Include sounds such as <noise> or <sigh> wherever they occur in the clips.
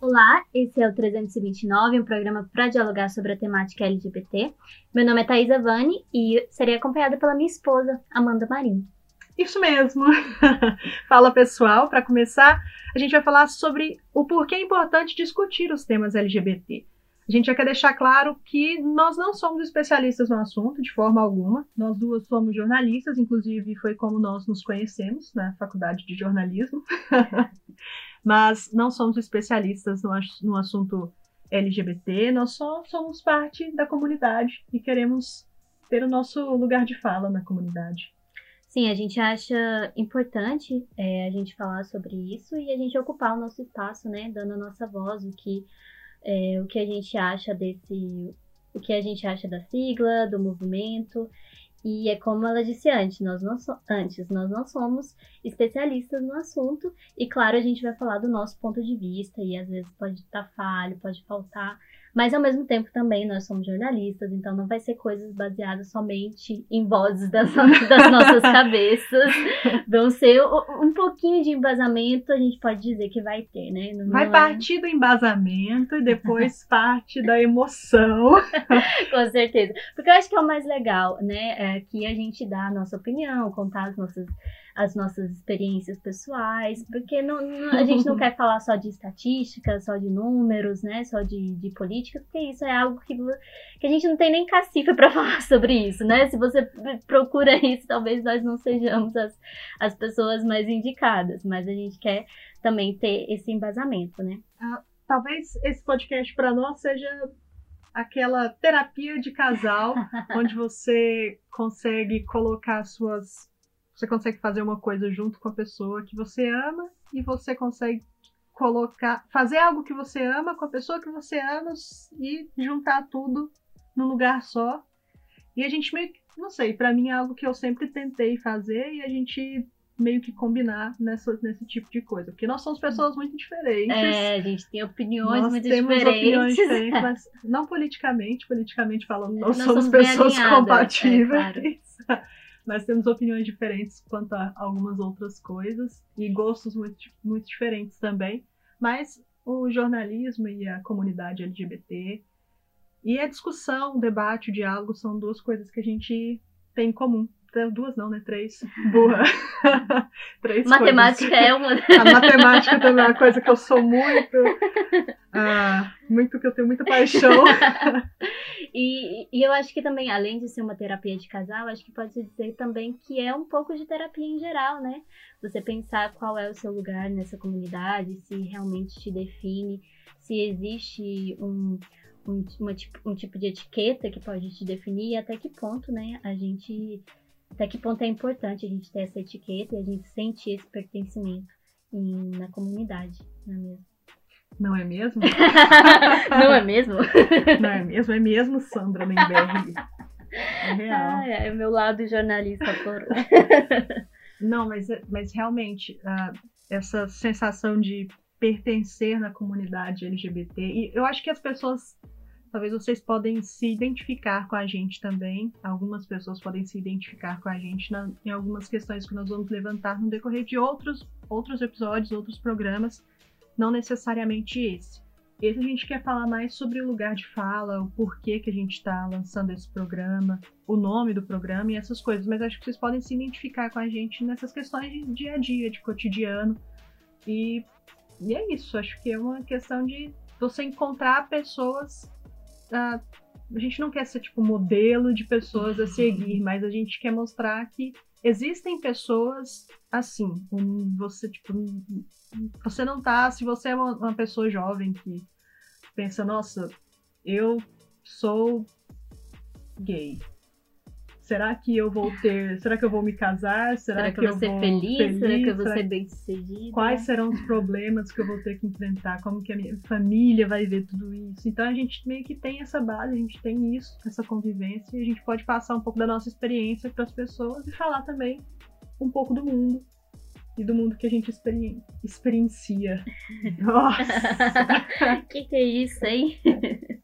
Olá, esse é o 329, um programa para dialogar sobre a temática LGBT. Meu nome é Thaisa Vani e serei acompanhada pela minha esposa, Amanda Marim. Isso mesmo. <laughs> Fala pessoal, para começar, a gente vai falar sobre o porquê é importante discutir os temas LGBT. A gente já quer deixar claro que nós não somos especialistas no assunto, de forma alguma. Nós duas somos jornalistas, inclusive foi como nós nos conhecemos na faculdade de jornalismo. <laughs> Mas não somos especialistas no, no assunto LGBT, nós só somos parte da comunidade e queremos ter o nosso lugar de fala na comunidade. Sim, a gente acha importante é, a gente falar sobre isso e a gente ocupar o nosso espaço, né, dando a nossa voz, o que é, o que a gente acha desse. O que a gente acha da sigla, do movimento. E é como ela disse antes, nós não, so, antes, nós não somos especialistas no assunto, e claro, a gente vai falar do nosso ponto de vista, e às vezes pode estar falho, pode faltar, mas ao mesmo tempo também nós somos jornalistas, então não vai ser coisas baseadas somente em vozes das, <laughs> das nossas cabeças. Vão ser um pouquinho de embasamento, a gente pode dizer que vai ter, né? Não, vai não é? partir do embasamento e depois <laughs> parte da emoção. <laughs> Com certeza. Porque eu acho que é o mais legal, né? É que a gente dá a nossa opinião, contar as nossas as nossas experiências pessoais, porque não, não, a gente não <laughs> quer falar só de estatísticas, só de números, né, só de, de política, porque isso é algo que, que a gente não tem nem cacife para <laughs> falar sobre isso, né? Se você procura isso, talvez nós não sejamos as, as pessoas mais indicadas, mas a gente quer também ter esse embasamento, né? Ah, talvez esse podcast para nós seja aquela terapia de casal, <laughs> onde você consegue colocar suas você consegue fazer uma coisa junto com a pessoa que você ama e você consegue colocar, fazer algo que você ama com a pessoa que você ama e juntar tudo num lugar só. E a gente meio que, não sei, para mim é algo que eu sempre tentei fazer e a gente meio que combinar nessa, nesse tipo de coisa. Porque nós somos pessoas muito diferentes. É, a gente tem opiniões nós muito temos diferentes. opiniões <laughs> diferentes, mas não politicamente, politicamente falando, nós, nós somos, somos pessoas compatíveis. É, claro. Nós temos opiniões diferentes quanto a algumas outras coisas e gostos muito, muito diferentes também, mas o jornalismo e a comunidade LGBT e a discussão, o debate, o diálogo são duas coisas que a gente tem em comum. Duas não, né? Três. <laughs> Burra. <laughs> Três Matemática coisas. é uma. <laughs> A matemática também é uma coisa que eu sou muito. Ah, muito que eu tenho muita paixão. <laughs> e, e eu acho que também, além de ser uma terapia de casal, acho que pode dizer também que é um pouco de terapia em geral, né? Você pensar qual é o seu lugar nessa comunidade, se realmente te define, se existe um um, uma, um tipo de etiqueta que pode te definir e até que ponto, né, a gente. Até que ponto é importante a gente ter essa etiqueta e a gente sentir esse pertencimento em, na comunidade, não é mesmo? Não é mesmo? <laughs> não é mesmo? <laughs> não é mesmo? É mesmo, Sandra Lemberg. É real. Ah, é, é o meu lado jornalista por. <laughs> não, mas, mas realmente, uh, essa sensação de pertencer na comunidade LGBT, e eu acho que as pessoas Talvez vocês podem se identificar com a gente também. Algumas pessoas podem se identificar com a gente na, em algumas questões que nós vamos levantar no decorrer de outros, outros episódios, outros programas, não necessariamente esse. Esse a gente quer falar mais sobre o lugar de fala, o porquê que a gente está lançando esse programa, o nome do programa e essas coisas. Mas acho que vocês podem se identificar com a gente nessas questões de dia a dia, de cotidiano. E, e é isso. Acho que é uma questão de você encontrar pessoas a, a gente não quer ser tipo modelo de pessoas a seguir, mas a gente quer mostrar que existem pessoas assim. Você tipo você não tá, se você é uma, uma pessoa jovem que pensa, nossa, eu sou gay será que eu vou ter, será que eu vou me casar? Será, será que, que, eu vou ser feliz? feliz? Será que eu vou será ser bem sucedida? Quais serão os problemas que eu vou ter que enfrentar? Como que a minha família vai ver tudo isso? Então a gente meio que tem essa base, a gente tem isso, essa convivência, e a gente pode passar um pouco da nossa experiência para as pessoas e falar também um pouco do mundo e do mundo que a gente experi experiencia. <laughs> Nossa! <laughs> que que é isso, hein? <laughs>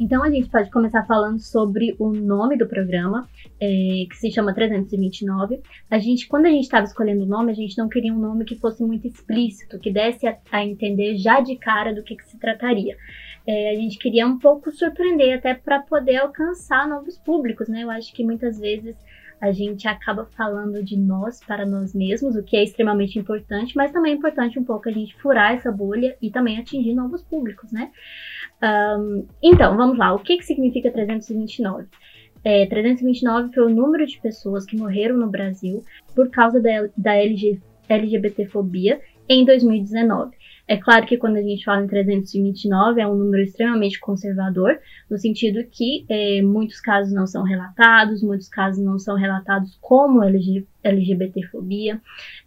Então a gente pode começar falando sobre o nome do programa, é, que se chama 329. A gente, quando a gente estava escolhendo o nome, a gente não queria um nome que fosse muito explícito, que desse a, a entender já de cara do que, que se trataria. É, a gente queria um pouco surpreender, até para poder alcançar novos públicos, né? Eu acho que muitas vezes a gente acaba falando de nós para nós mesmos, o que é extremamente importante, mas também é importante um pouco a gente furar essa bolha e também atingir novos públicos, né? Um, então, vamos lá. O que, que significa 329? É, 329 foi o número de pessoas que morreram no Brasil por causa da, da LG, LGBTfobia em 2019. É claro que quando a gente fala em 329 é um número extremamente conservador, no sentido que é, muitos casos não são relatados, muitos casos não são relatados como LG, LGBTfobia.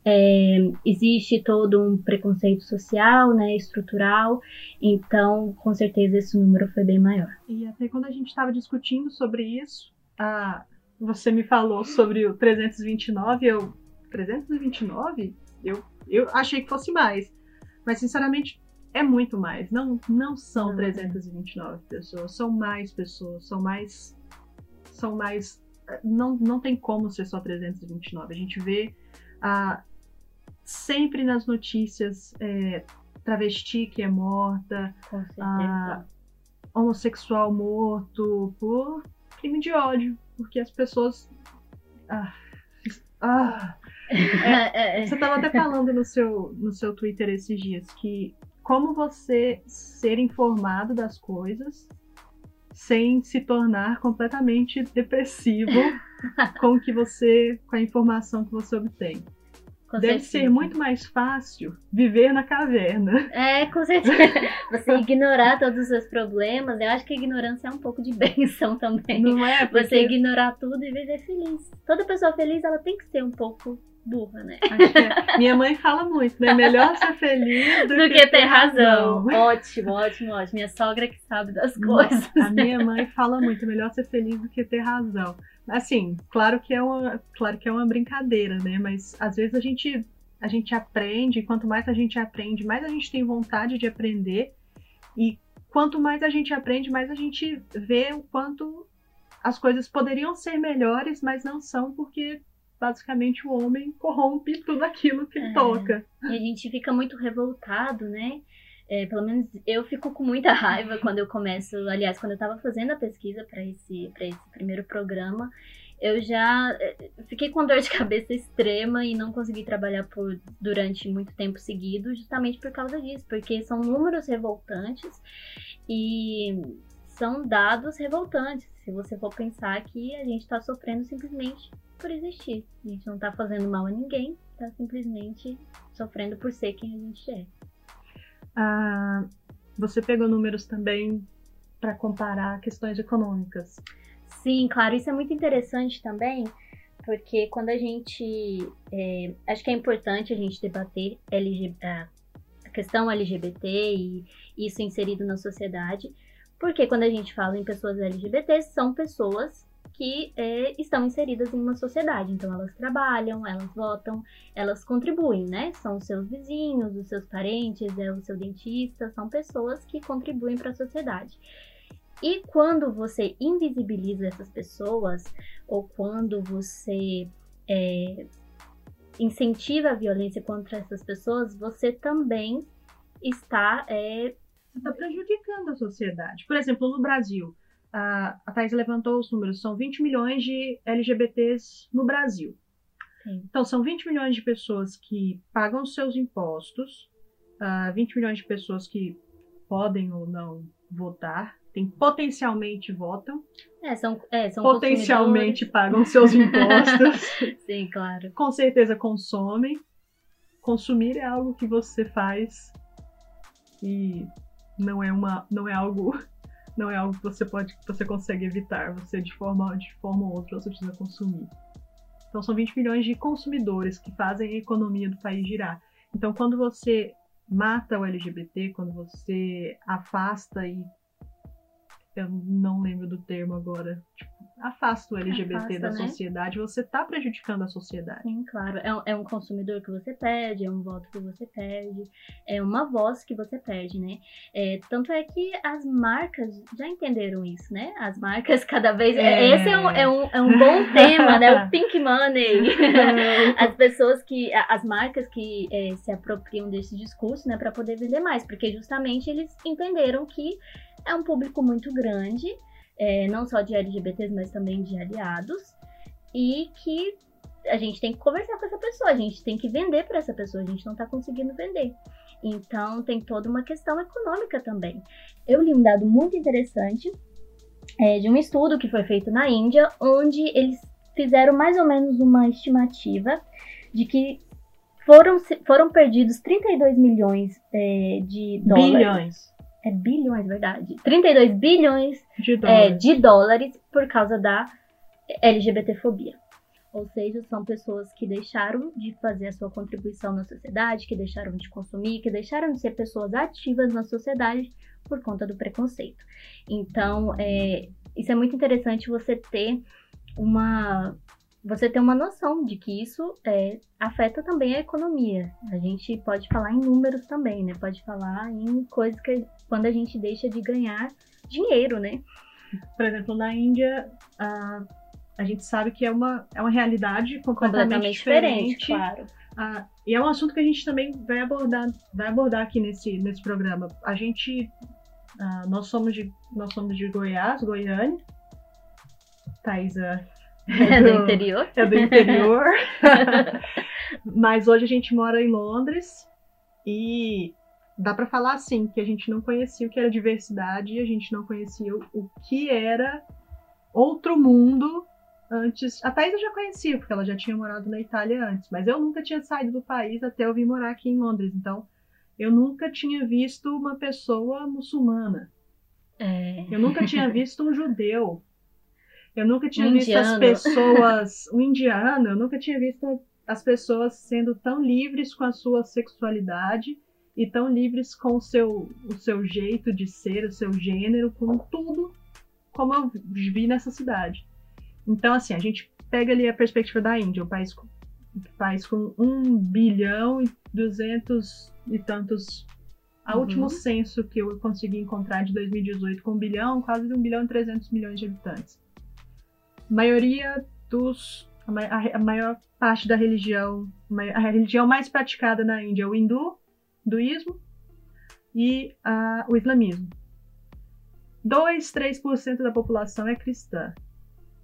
É, existe todo um preconceito social, né, estrutural, então com certeza esse número foi bem maior. E até quando a gente estava discutindo sobre isso, a, você me falou sobre o 329, eu 329? Eu, eu achei que fosse mais. Mas, sinceramente, é muito mais. Não, não são 329 pessoas, são mais pessoas, são mais. São mais. Não, não tem como ser só 329. A gente vê ah, sempre nas notícias é, travesti que é morta, ah, homossexual morto por crime de ódio, porque as pessoas. Ah, ah, é, você estava até falando no seu, no seu Twitter esses dias que como você ser informado das coisas sem se tornar completamente depressivo <laughs> com que você com a informação que você obtém. Com Deve certeza. ser muito mais fácil viver na caverna. É, com certeza. Você ignorar todos os seus problemas, eu acho que a ignorância é um pouco de <laughs> benção também. Não é? Porque... Você ignorar tudo e viver feliz. Toda pessoa feliz, ela tem que ser um pouco burra, né? É. Minha mãe fala muito, né? Melhor ser feliz do, do que, que, ter razão. razão. Ótimo, ótimo, ótimo. Minha sogra que sabe das coisas. A minha mãe fala muito, melhor ser feliz do que ter razão. Assim, claro que é uma, claro que é uma brincadeira, né? Mas às vezes a gente a gente aprende, e quanto mais a gente aprende, mais a gente tem vontade de aprender. E quanto mais a gente aprende, mais a gente vê o quanto as coisas poderiam ser melhores, mas não são porque basicamente o homem corrompe tudo aquilo que ele é, toca. E a gente fica muito revoltado, né? É, pelo menos eu fico com muita raiva <laughs> quando eu começo. Aliás, quando eu estava fazendo a pesquisa para esse, esse primeiro programa, eu já é, fiquei com dor de <laughs> cabeça extrema e não consegui trabalhar por durante muito tempo seguido, justamente por causa disso, porque são números revoltantes e são dados revoltantes. Se você for pensar que a gente está sofrendo simplesmente por existir. A gente não tá fazendo mal a ninguém, tá simplesmente sofrendo por ser quem a gente é. Ah, você pegou números também para comparar questões econômicas. Sim, claro, isso é muito interessante também, porque quando a gente. É, acho que é importante a gente debater a questão LGBT e isso inserido na sociedade, porque quando a gente fala em pessoas LGBT, são pessoas que é, estão inseridas em uma sociedade. Então, elas trabalham, elas votam, elas contribuem, né? São os seus vizinhos, os seus parentes, é o seu dentista, são pessoas que contribuem para a sociedade. E quando você invisibiliza essas pessoas, ou quando você é, incentiva a violência contra essas pessoas, você também está. É, está prejudicando a sociedade. Por exemplo, no Brasil, a, a Thais levantou os números, são 20 milhões de LGBTs no Brasil. Sim. Então, são 20 milhões de pessoas que pagam seus impostos, uh, 20 milhões de pessoas que podem ou não votar, tem, potencialmente votam. É, são, é, são potencialmente pagam seus impostos. <laughs> Sim, claro. Com certeza consomem. Consumir é algo que você faz e não é uma não é algo não é algo que você pode, que você consegue evitar. Você de forma, de forma ou outra você precisa consumir. Então são 20 milhões de consumidores que fazem a economia do país girar. Então quando você mata o LGBT, quando você afasta e eu não lembro do termo agora, tipo, afasta o LGBT Afasta, da né? sociedade, você tá prejudicando a sociedade. Sim, claro. É um, é um consumidor que você perde, é um voto que você perde, é uma voz que você perde, né? É, tanto é que as marcas já entenderam isso, né? As marcas <laughs> cada vez. É. Esse é um, é, um, é um bom tema, né? O <laughs> pink money. As pessoas que. As marcas que é, se apropriam desse discurso, né, para poder vender mais, porque justamente eles entenderam que é um público muito grande, é, não só de LGBTs, mas também de aliados, e que a gente tem que conversar com essa pessoa, a gente tem que vender para essa pessoa, a gente não tá conseguindo vender. Então tem toda uma questão econômica também. Eu li um dado muito interessante é, de um estudo que foi feito na Índia, onde eles fizeram mais ou menos uma estimativa de que foram, foram perdidos 32 milhões é, de dólares. Bilhões É bilhões, verdade. 32 bilhões de é, dólares. de dólares por causa da LGBTfobia. Ou seja, são pessoas que deixaram de fazer a sua contribuição na sociedade, que deixaram de consumir, que deixaram de ser pessoas ativas na sociedade por conta do preconceito. Então, é, isso é muito interessante você ter uma você ter uma noção de que isso é, afeta também a economia. A gente pode falar em números também, né? Pode falar em coisas que quando a gente deixa de ganhar dinheiro, né? Por exemplo, na Índia, a, a gente sabe que é uma, é uma realidade completamente, completamente diferente. diferente, claro. Ah, e é um assunto que a gente também vai abordar, vai abordar aqui nesse, nesse programa. A gente, ah, nós somos de, nós somos de Goiás, Goiânia. Thaisa É do interior. é do interior. <laughs> Mas hoje a gente mora em Londres e dá pra falar assim que a gente não conhecia o que era diversidade e a gente não conhecia o, o que era outro mundo antes. A Thaís eu já conhecia porque ela já tinha morado na Itália antes, mas eu nunca tinha saído do país até eu vir morar aqui em Londres. Então eu nunca tinha visto uma pessoa muçulmana. É, Eu nunca tinha visto um judeu. Eu nunca tinha Um visto as indiano. pessoas. Um indiano. Eu nunca tinha visto as pessoas sendo tão livres com a sua sexualidade e tão livres com o seu, o seu jeito de ser, o seu gênero, com tudo como eu vi nessa cidade. Então, assim, a gente pega ali a perspectiva da Índia, um país com, um país com 1 bilhão e 200 e tantos. A Uhum. último censo que eu consegui encontrar de 2018, com 1 bilhão, quase 1 bilhão e 300 milhões de habitantes. A maioria dos. A, ma- a- a maior parte da religião. A religião mais praticada na Índia é o hindu, hinduísmo e ah, o islamismo. 2, 3% da população é cristã.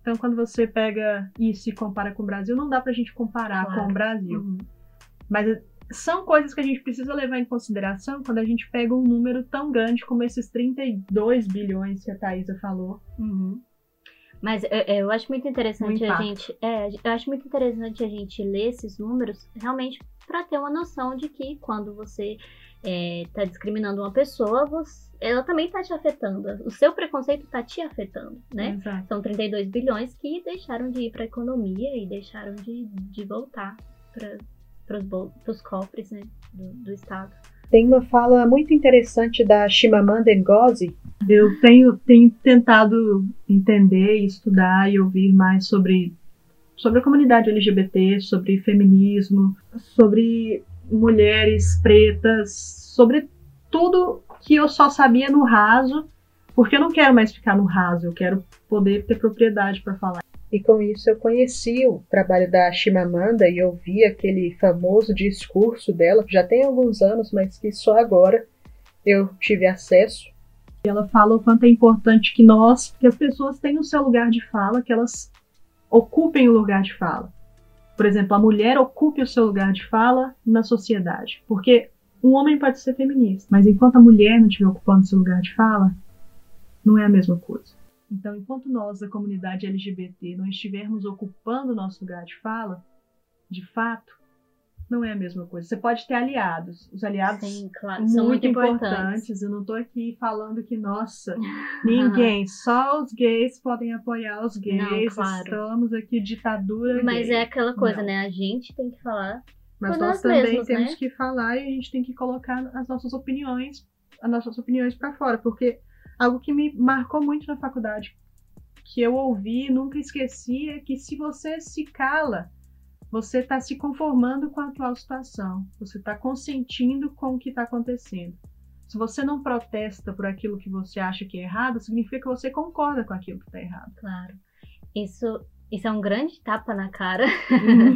Então, quando você pega isso e compara com o Brasil, não dá pra gente comparar Claro. com o Brasil. uhum. Mas são coisas que a gente precisa levar em consideração quando a gente pega um número tão grande como esses 32 bilhões que a Thaisa falou. Uhum. Mas é, é, eu acho muito interessante a gente. É, eu acho muito interessante a gente ler esses números realmente para ter uma noção de que quando você está discriminando uma pessoa, você- ela também está te afetando. O seu preconceito está te afetando, né? Exato. São 32 bilhões que deixaram de ir para a economia e deixaram de, de voltar para os cofres né, do, do Estado. Tem uma fala muito interessante da Chimamanda Ngozi, Eu tenho, tenho tentado entender, estudar e ouvir mais sobre, sobre a comunidade LGBT, sobre feminismo, sobre mulheres pretas, sobre tudo que eu só sabia no raso, porque eu não quero mais ficar no raso, eu quero poder ter propriedade para falar. e com isso eu conheci o trabalho da Chimamanda e ouvi aquele famoso discurso dela, que já tem alguns anos, mas que só agora eu tive acesso. Ela fala o quanto é importante que nós, que as pessoas tenham o seu lugar de fala, que elas ocupem o lugar de fala. Por exemplo, a mulher ocupe o seu lugar de fala na sociedade. Porque um homem pode ser feminista, mas enquanto a mulher não estiver ocupando seu lugar de fala, não é a mesma coisa. Então, enquanto nós, da comunidade LGBT, não estivermos ocupando nosso lugar de fala, de fato, não é a mesma coisa. Você pode ter aliados. Os aliados Sim, claro, são muito importantes. Eu não tô aqui falando que, nossa, ninguém, <laughs> só os gays podem apoiar os gays. Não, claro. Estamos aqui ditadura Mas gay. é aquela coisa, Não. né? A gente tem que falar Mas nós nós também mesmos, temos né? que falar e a gente tem que colocar as nossas opiniões, as nossas opiniões para fora, porque algo que me marcou muito na faculdade que eu ouvi e nunca esqueci é que se você se cala, você está se conformando com a atual situação, você está consentindo com o que está acontecendo. Se você não protesta por aquilo que você acha que é errado, significa que você concorda com aquilo que está errado. Claro. Isso, isso é um grande tapa na cara.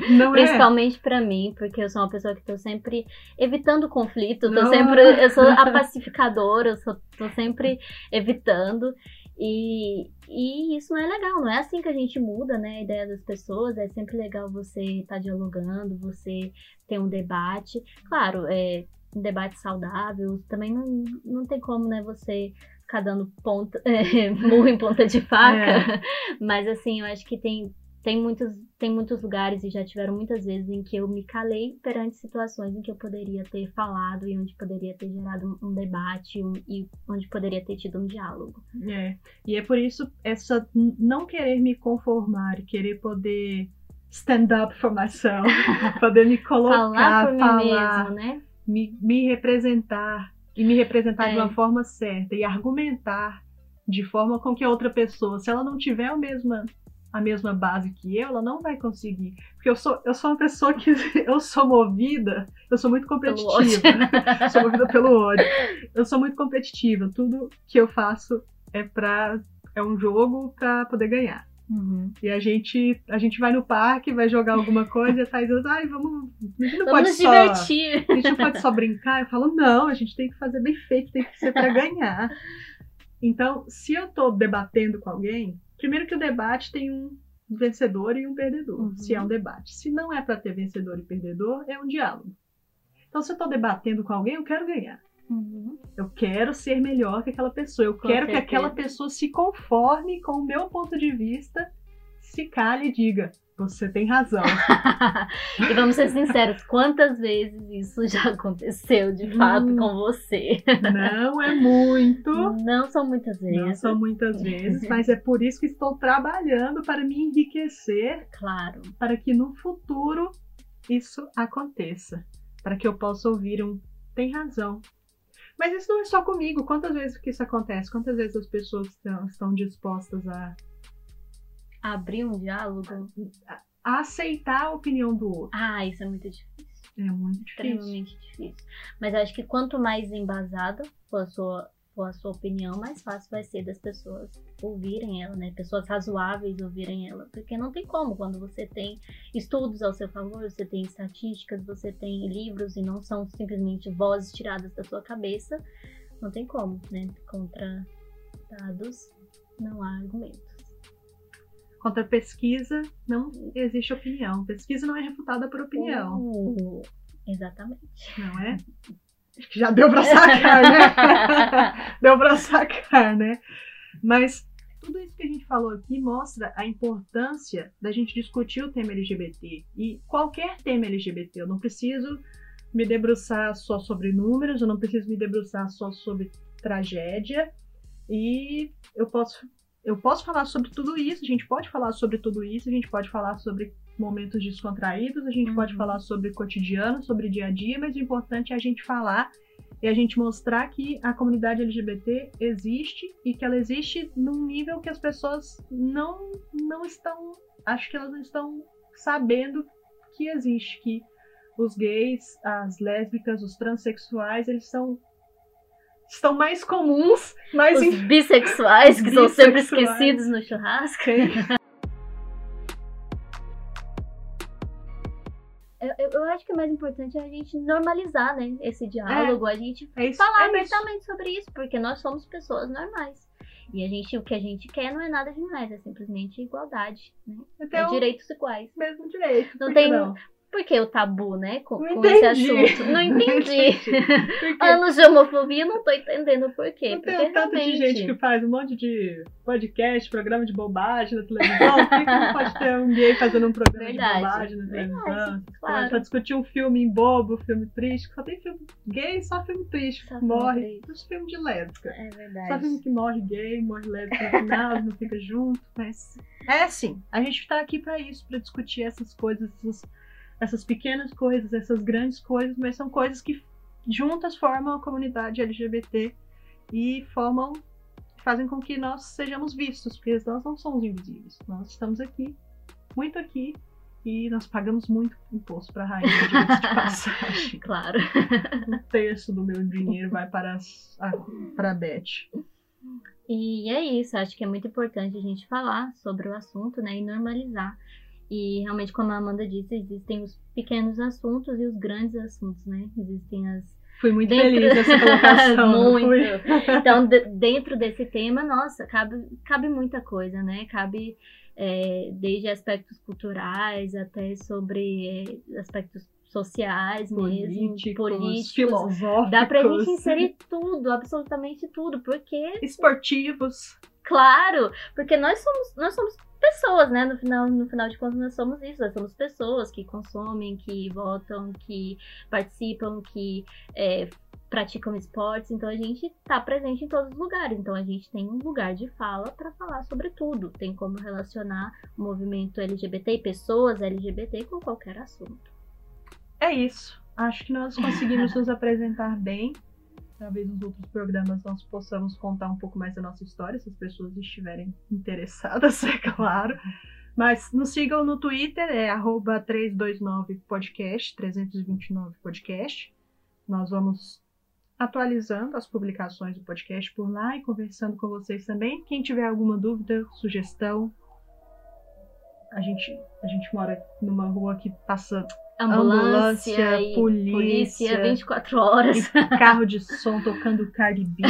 Não <laughs> é? Principalmente pra mim, porque eu sou uma pessoa que tô sempre evitando conflito, tô Não. sempre, eu sou a pacificadora, eu sou, tô sempre evitando. E, e isso não é legal, não é assim que a gente muda, né, a ideia das pessoas. É sempre legal você estar dialogando, você ter um debate. Claro, é um debate saudável. Também não, não tem como, né, você ficar dando ponta, <laughs> é, murro em ponta de faca. Mas assim, eu acho que tem, tem, muitos, tem muitos lugares e já tiveram muitas vezes em que eu me calei perante situações em que eu poderia ter falado e onde poderia ter gerado um, um debate um- e onde poderia ter tido um diálogo. É. E é por isso essa não querer me conformar querer poder stand up for myself, <laughs> poder me colocar, falar por mim falar, mesmo, né? me, me representar e me representar de É. uma forma certa e argumentar de forma com que a outra pessoa, se ela não tiver a mesma a mesma base que eu, ela não vai conseguir. Porque eu sou, eu sou uma pessoa que <laughs> eu sou movida, eu sou muito competitiva. Eu <laughs> sou movida pelo ódio. Eu sou muito competitiva. Tudo que eu faço é para é um jogo para poder ganhar. Uhum. E a gente a gente vai no parque, vai jogar alguma coisa e a Thais diz, ai, vamos, a gente não Vamos pode nos só divertir. a gente não pode só brincar. Eu falo, não, a gente tem que fazer bem feito, tem que ser para ganhar. Então, se eu tô debatendo com alguém, primeiro que o debate tem um vencedor e um perdedor, Uhum. se é um debate. Se não é para ter vencedor e perdedor, é um diálogo. Então, se eu tô debatendo com alguém, eu quero ganhar. Uhum. Eu quero ser melhor que aquela pessoa. Eu Com quero que certeza. aquela pessoa se conforme com o meu ponto de vista, se cale e diga: você tem razão. <laughs> e vamos ser sinceros, quantas vezes isso já aconteceu de fato Hum. com você? Não é muito. Não são muitas vezes. Não são muitas vezes, <laughs> mas é por isso que estou trabalhando para me enriquecer, Claro. para que no futuro isso aconteça. Para que eu possa ouvir um tem razão. Mas isso não é só comigo. Quantas vezes que isso acontece? Quantas vezes as pessoas estão, estão dispostas a, Abrir um diálogo. a aceitar a opinião do outro? Ah, isso é muito difícil. É muito difícil. Extremamente difícil. Mas acho que quanto mais embasada for a sua, for a sua opinião, mais fácil vai ser das pessoas ouvirem ela, né? Pessoas razoáveis ouvirem ela. Porque não tem como, quando você tem estudos ao seu favor, você tem estatísticas, você tem livros e não são simplesmente vozes tiradas da sua cabeça, não tem como, né? Contra dados, não há argumentos. Contra pesquisa, não existe opinião. Pesquisa não é refutada por opinião, Uh, exatamente. não é? <laughs> Acho que já deu pra sacar, né? <laughs> deu pra sacar, né? Mas tudo isso que a gente falou aqui mostra a importância da gente discutir o tema LGBT. E qualquer tema LGBT. Eu não preciso me debruçar só sobre números, eu não preciso me debruçar só sobre tragédia. E eu posso, eu posso falar sobre tudo isso, a gente pode falar sobre tudo isso, a gente pode falar sobre momentos descontraídos, a gente Uhum. pode falar sobre cotidiano, sobre dia a dia, mas o importante é a gente falar e a gente mostrar que a comunidade LGBT existe e que ela existe num nível que as pessoas não, não estão. Acho que elas não estão sabendo que existe, que os gays, as lésbicas, os transexuais, eles são. Estão mais comuns, mais Os bissexuais, que são sempre Bissexuais. esquecidos no churrasco. <laughs> Eu, eu- acho que o mais importante é a gente normalizar, né? Esse diálogo, a gente É isso, falar é abertamente sobre isso, porque nós somos pessoas normais. E a gente, o que a gente quer não é nada demais, é simplesmente igualdade, né? Até É direitos iguais. mesmo direito. Não tem- não? Por que o tabu, né? Com, com esse assunto. Não <laughs> entendi. <laughs> Anos de homofobia, não tô entendendo por quê. Não porque tem um tanto de realmente... gente que faz um monte de podcast, programa de bobagem na televisão. Por que, que não pode ter um gay fazendo um programa Verdade, de bobagem na televisão? verdade, Pode claro. pra discutir um filme bobo, filme triste. Só tem filme gay, só filme triste. Só filme morre. triste. Os filmes de lésbica. É Só verdade. filme que morre gay, morre lésbica no final, não fica junto. Mas <laughs> é assim. A gente tá aqui pra isso, pra discutir essas coisas, essas, essas pequenas coisas, essas grandes coisas, mas são coisas que juntas formam a comunidade LGBT e formam fazem com que nós sejamos vistos, porque nós não somos invisíveis. Nós estamos aqui, muito aqui, e nós pagamos muito imposto para a rainha de, de <laughs> passagem. Claro. Um terço do meu dinheiro vai para a, para a Beth. E é isso, acho que é muito importante a gente falar sobre o assunto, né, e normalizar. E realmente, como a Amanda disse, existem os pequenos assuntos e os grandes assuntos, né? Existem as Fui muito dentro... feliz nessa <laughs> colocação. muito. Então, de, dentro desse tema, nossa, cabe, cabe muita coisa, né? Cabe é, desde aspectos culturais até sobre é, aspectos sociais mesmo, políticos, filosóficos. Dá pra gente inserir tudo, absolutamente tudo, porque... Esportivos. Claro, porque nós somos, nós somos pessoas, né? No final, no final de contas, nós somos isso. Nós somos pessoas que consomem, que votam, que participam, que é, praticam esportes. Então a gente está presente em todos os lugares. Então a gente tem um lugar de fala para falar sobre tudo. Tem como relacionar o movimento LGBT e pessoas LGBT com qualquer assunto. É isso. Acho que nós conseguimos <laughs> nos apresentar bem. Talvez nos outros programas nós possamos contar um pouco mais da nossa história, se as pessoas estiverem interessadas, <laughs> é claro. Mas nos sigam no Twitter, é 329podcast, 329podcast. Nós vamos atualizando as publicações do podcast por lá e conversando com vocês também. Quem tiver alguma dúvida, sugestão, a gente, a gente mora numa rua que passa ambulância, ambulância polícia, polícia 24 horas. carro de som tocando B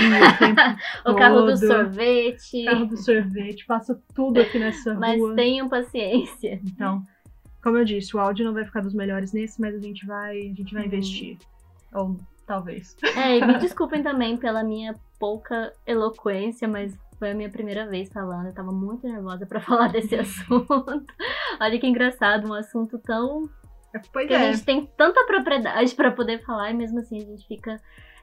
o, <laughs> o carro do sorvete. Carro do sorvete, passa tudo aqui nessa mas rua. Mas tenham paciência. Então, como eu disse, o áudio não vai ficar dos melhores nesse, mas a gente vai, a gente vai hum. investir. Ou talvez. É, e me <laughs> desculpem também pela minha pouca eloquência, mas foi a minha primeira vez falando. Eu tava muito nervosa para <laughs> falar desse assunto. Olha que engraçado, um assunto tão Pois que é. a gente tem tanta propriedade para poder falar e mesmo assim a gente fica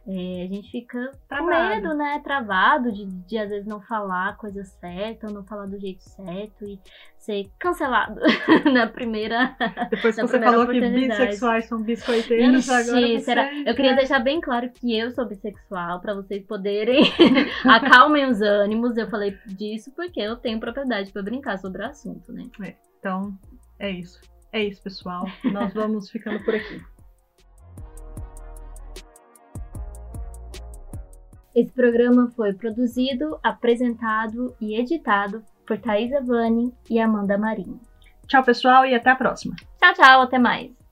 é, a gente fica Travado. com medo, né? Travado de, de às vezes não falar a coisa certa, ou não falar do jeito certo e ser cancelado <laughs> na primeira. Depois que você falou que bissexuais são biscoiteiros, Ixi, agora será? Eu queria deixar bem claro que eu sou bissexual, para vocês poderem <laughs> acalmem os ânimos. Eu falei disso porque eu tenho propriedade para brincar sobre o assunto, né? É, então, é isso. É isso, pessoal. Nós vamos ficando por aqui. Esse programa foi produzido, apresentado e editado por Thaisa Vani e Amanda Marinho. Tchau, pessoal, e até a próxima. Tchau, tchau, até mais.